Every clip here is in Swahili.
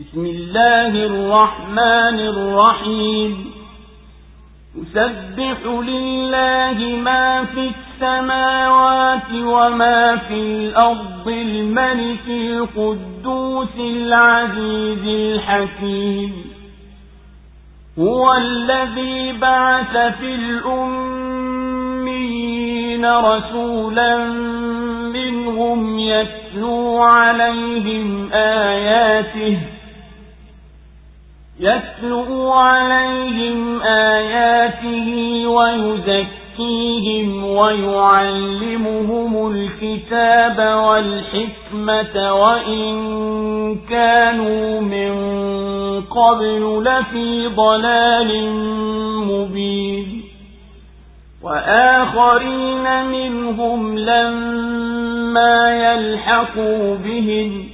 بسم الله الرحمن الرحيم. يسبح لله ما في السماوات وما في الأرض الملك القدوس العزيز الحكيم. هو الذي بعث في الأمين رسولا منهم يتلو عليهم آياته. يتلو عليهم آياته ويزكيهم ويعلمهم الكتاب والحكمة وإن كانوا من قبل لفي ضلال مبين وآخرين منهم لما يلحقوا بهم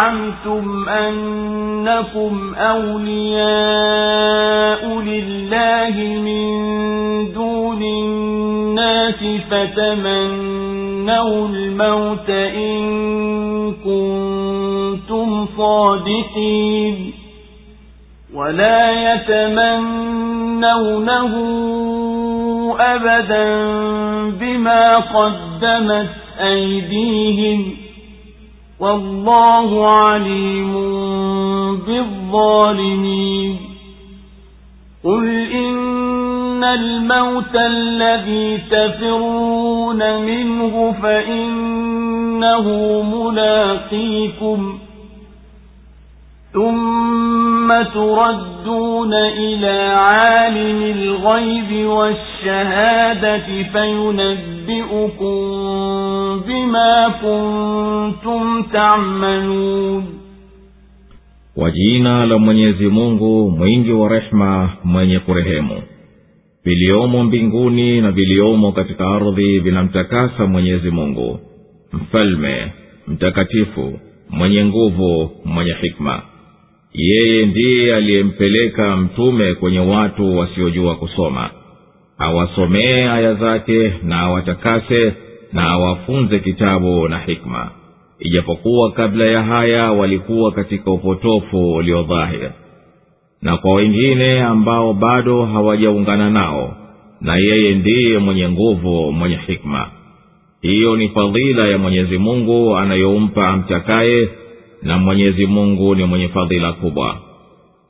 زعمتم أنكم أولياء لله من دون الناس فتمنوا الموت إن كنتم صادقين ولا يتمنونه أبدا بما قدمت أيديهم والله عليم بالظالمين. قل إن الموت الذي تفرون منه فإنه ملاقيكم. ثم تردون إلى عالم الغيب والشهادة فينبئكم بما كنتم تعملون kwa jina la mwenyezi mungu mwingi wa rehema mwenye kurehemu viliomo mbinguni na viliomo katika ardhi vinamtakasa mwenyezi mungu mfalme mtakatifu mwenye nguvu mwenye hikma yeye ndiye aliyempeleka mtume kwenye watu wasiojua kusoma awasomee aya zake na awatakase na awafunze kitabu na hikma. Ijapokuwa kabla ya haya walikuwa katika upotofu uliodhahir na kwa wengine ambao bado hawajaungana nao na yeye ndiye mwenye nguvu mwenye hikma. Hiyo ni fadhila ya mwenyezi mungu anayompa amtakaye na mwenyezi mungu ni mwenye fadhila kubwa.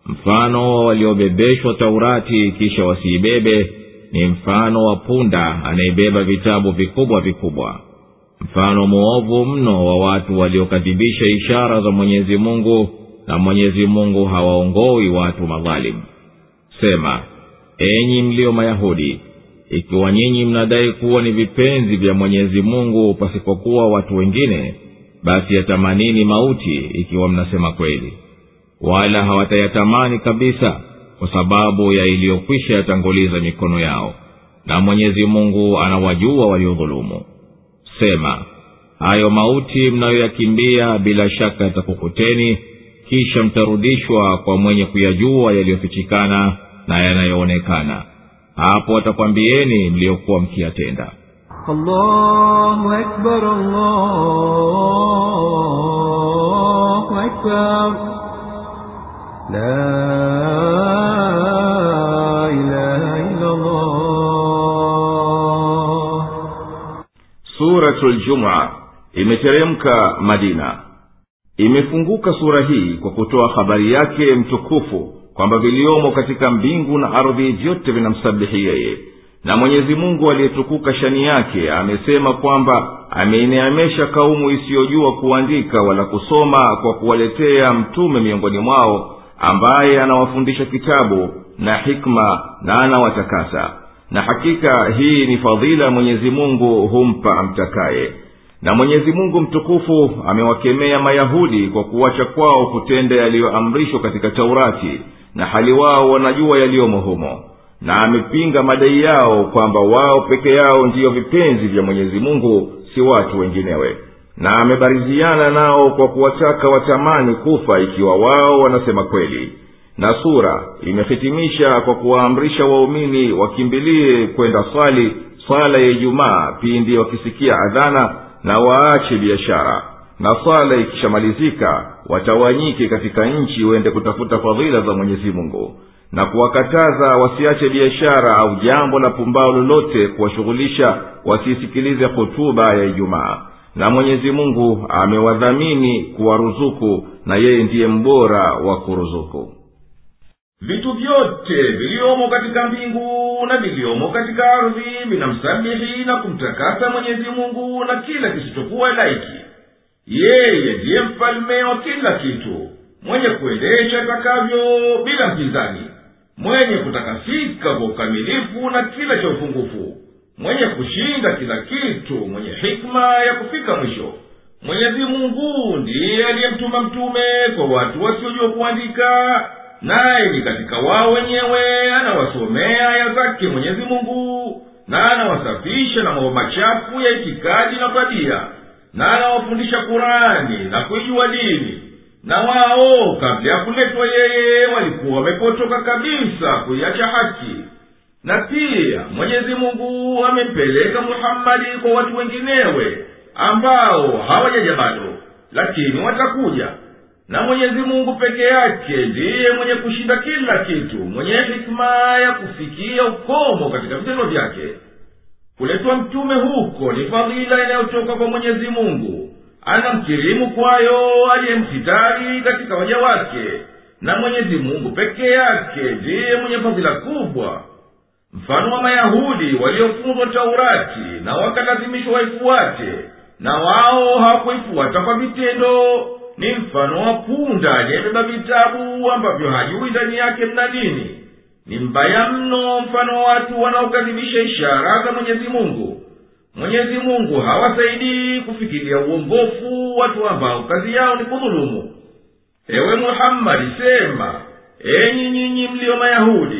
Mfano waliobebeshwa taurati kisha wasiibebe ni mfano wa punda anayebeba vitabu vikubwa vikubwa. Mfano mwovu mno wa watu waliokadhibisha ishara za mwenyezi mungu na mwenyezi mungu hawaongoi watu madhalimu sema enyi mlio mayahudi ikiwa nyinyi mnadai kuwa ni vipenzi vya mwenyezi mungu pasipokuwa watu wengine basi yatamanini mauti ikiwa mnasema kweli. Wala hawatayatamani kabisa kwa sababu ya iliyokwisha yatanguliza mikono yao. Na mwenyezi mungu anawajua waliodhulumu. Sema hayo mauti mnayoyakimbia bila shaka yatakukuteni kisha mtarudishwa kwa mwenye kuyajua yaliyofichikana na yanayoonekana. Hapo watakwambieni mliyokuwa mkiyatenda. Allahu. La imeteremka Madina. Imefunguka sura hii kwa kutoa habari yake mtukufu kwamba viliomo katika mbingu na ardhi vyote vinamsabihi yeye na mwenyezi mungu aliyetukuka shani yake amesema kwamba ameineemesha kaumu isiyojua kuandika wala kusoma kwa kuwaletea mtume miongoni mwao ambaye anawafundisha kitabu na hikma na anawatakasa. Na hakika hii ni fadhila mwenyezi mungu humpa amtakaye. Na mwenyezi mungu mtukufu amewakemea mayahudi kwa kuwacha kwao kutenda yaliyoamrishwa katika taurati na hali wao wanajua yaliyomo humo. Na amepinga madai yao kwamba wao peke yao ndiyo vipenzi vya mwenyezi mungu si watu wenginewe na amebariziana nao kwa kuwataka watamani kufa ikiwa wao wanasema kweli. Na sura imehitimisha kwa kuwaamrisha waumini wakimbilie kwenda swali swala ya ijumaa pindi wakisikia adhana na waache biashara. Na swala ikishamalizika watawanyike katika nchi wende kutafuta fadhila za mwenyezi mungu. Na kuwakataza wasiache biashara au jambo la pumbao lolote kuwashughulisha wasiisikilize hotuba ya ijumaa na mwenyezi mungu amewadhamini kuwaruzuku na yeye ndiye mbora wa kuruzuku. Vitu vyote viliomo katika mbingu na viliomo katika ardhi vinamsabihi na kumtakasa mwenyezi mungu na kila kisichokuwa laiki. Yeye ndiye mfalme wa kila kitu mwenye kuendesha takavyo bila mpinzani mwenye kutakasika kwa ukamilifu na kila cha upungufu mwenye kushinda kila kitu mwenye hikma ya kufika mwisho. Mwenyezi mungu ndiye aliyemtuma mtume kwa watu wasiojua kuandika. Naye ni katika wao wenyewe anawasomea aya zake mwenyezi mungu na anawasafisha na mambo machafu ya itikadi na tabia na anawafundisha kurani na kuijua dini. Na wao kabla ya kuletwa yeye walikuwa wamepotoka kabisa kuiacha haki na pia mwenyezi mungu amempeleka muhammadi kwa watu wenginewe ambao hawajaja bado lakini watakuja. Na mwenyezi mungu peke yake ndiye mwenye kushinda kila kitu mwenye hikima ya kufikia ukomo katika vitendo vyake. Kuletwa mtume huko ni fadhila inayotoka kwa mwenyezi mungu. Anamkirimu kwayo aliyemhitari katika waja wake. Na mwenyezi mungu peke yake ndiye mwenye fadhila kubwa mfano wa mayahudi waliofunzwa taurati na wakalazimishwa waifuate na wao hawakuifuata kwa vitendo. Ni mfano wa punda aliyebeba vitabu ambavyo hajui ndani yake mna nini. Ni mbaya mno mfano wa watu wanaokadhibisha ishara za mwenyezi mungu. Mwenyezi mungu hawasaidii kufikiria uongofu watu ambao kazi yao ni kudhulumu. Ewe muhammadi sema enyi nyinyi mliyo mayahudi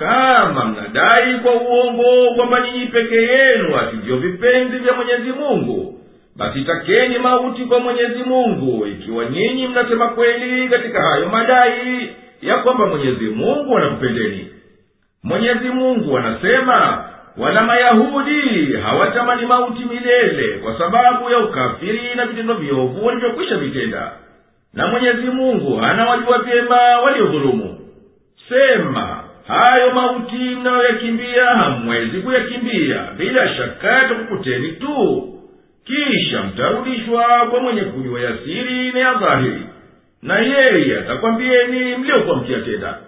kama mnadai kwa uongo kwamba nyinyi peke yenu asivyo vipenzi vya mwenyezi mungu basi takeni mauti kwa mwenyezi mungu ikiwa nyinyi mnasema kweli katika hayo madai ya kwamba mwenyezi mungu anakupendeni mwenyezi mungu anasema wala mayahudi hawatamani mauti milele kwa sababu ya ukafiri na vitendo viovu walivyokwisha vitenda. Na mwenyezi mungu anawajua vyema waliodhulumu. Sema hayo mauti mnayoyakimbia hamwezi kuyakimbia. Bila shaka yatakukuteni tu. Kisha mtarudishwa kwa mwenye kujua yasiri na ya dhahiri. Na yeye atakwambieni mliokwamkia tena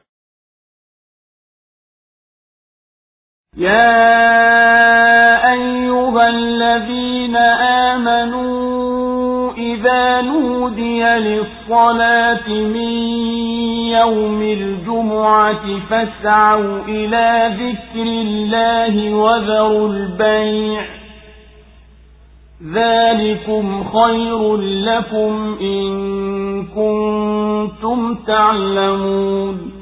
ya ayuha ladhina amanu يوم الجمعة فاسعوا إلى ذكر الله وذروا البيع. ذلكم خير لكم إن كنتم تعلمون.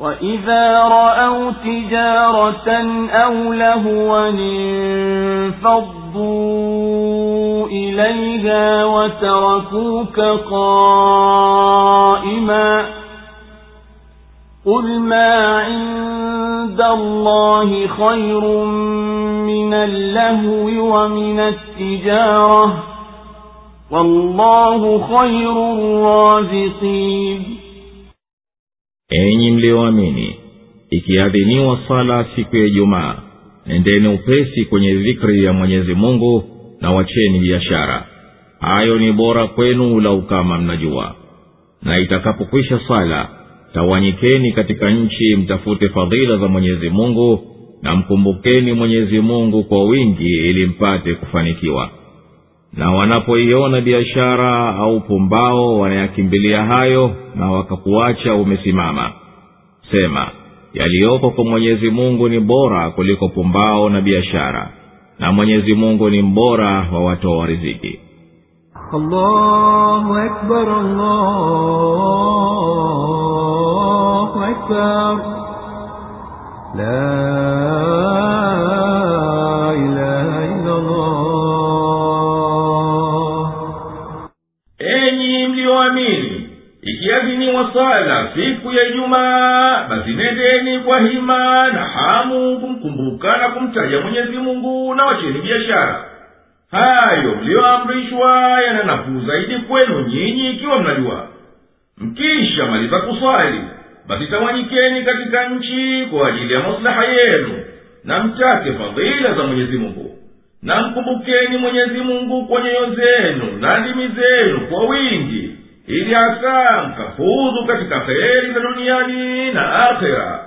وإذا رأوا تجارة أو لهوا انفضوا إليها وتركوك قائما قل ما عند الله خير من اللهو ومن التجارة والله خير الرازقين enyi mliyoamini ikiadhiniwa sala siku ya ijumaa nendeni upesi kwenye dhikri ya mwenyezi mungu na wacheni biashara. Hayo ni bora kwenu lau kama mnajua. Na itakapokwisha sala tawanyikeni katika nchi mtafute fadhila za mwenyezi mungu na mkumbukeni mwenyezi mungu kwa wingi ili mpate kufanikiwa na wanapoiona biashara au pumbao wanayakimbilia hayo na wakakuacha umesimama sema yaliyoko kwa mwenyezi mungu ni bora kuliko pumbao na biashara na mwenyezi mungu ni mbora wa watoa wa riziki allahu akbar, allahu akbar. La sala siku ya ijumaa basi nendeni kwa hima na hamu kumkumbuka na kumtaja mwenyezi mungu na wacheni biashara. Hayo mliyoamrishwa yana nafuu zaidi kwenu nyinyi ikiwa mnajua. Mkisha maliza kuswali basi tawanyikeni katika nchi kwa ajili ya maslaha yenu na mtake fadhila za mwenyezi mungu. Na mkumbukeni mwenyezi mungu kwa nyoyo zenu na ndimi zenu kwa wingi ili hasa mkafuzu katika kheri za duniani na akhera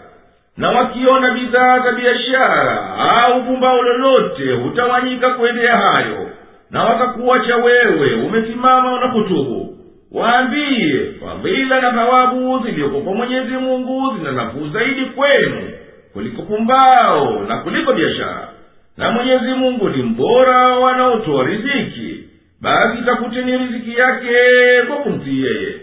na wakiona bidhaa za biashara au pumbao lolote hutawanyika kuendea hayo na wakakuwacha wewe umesimama na kutubu. Waambiye fadhila na thawabu kwa mwenyezi mungu zina nafuu zaidi kwenu kuliko pumbao na kuliko biashara. Na mwenyezi mungu ni mbora wanaotoa riziki basi takuteni riziki yake kwa kumtii yeye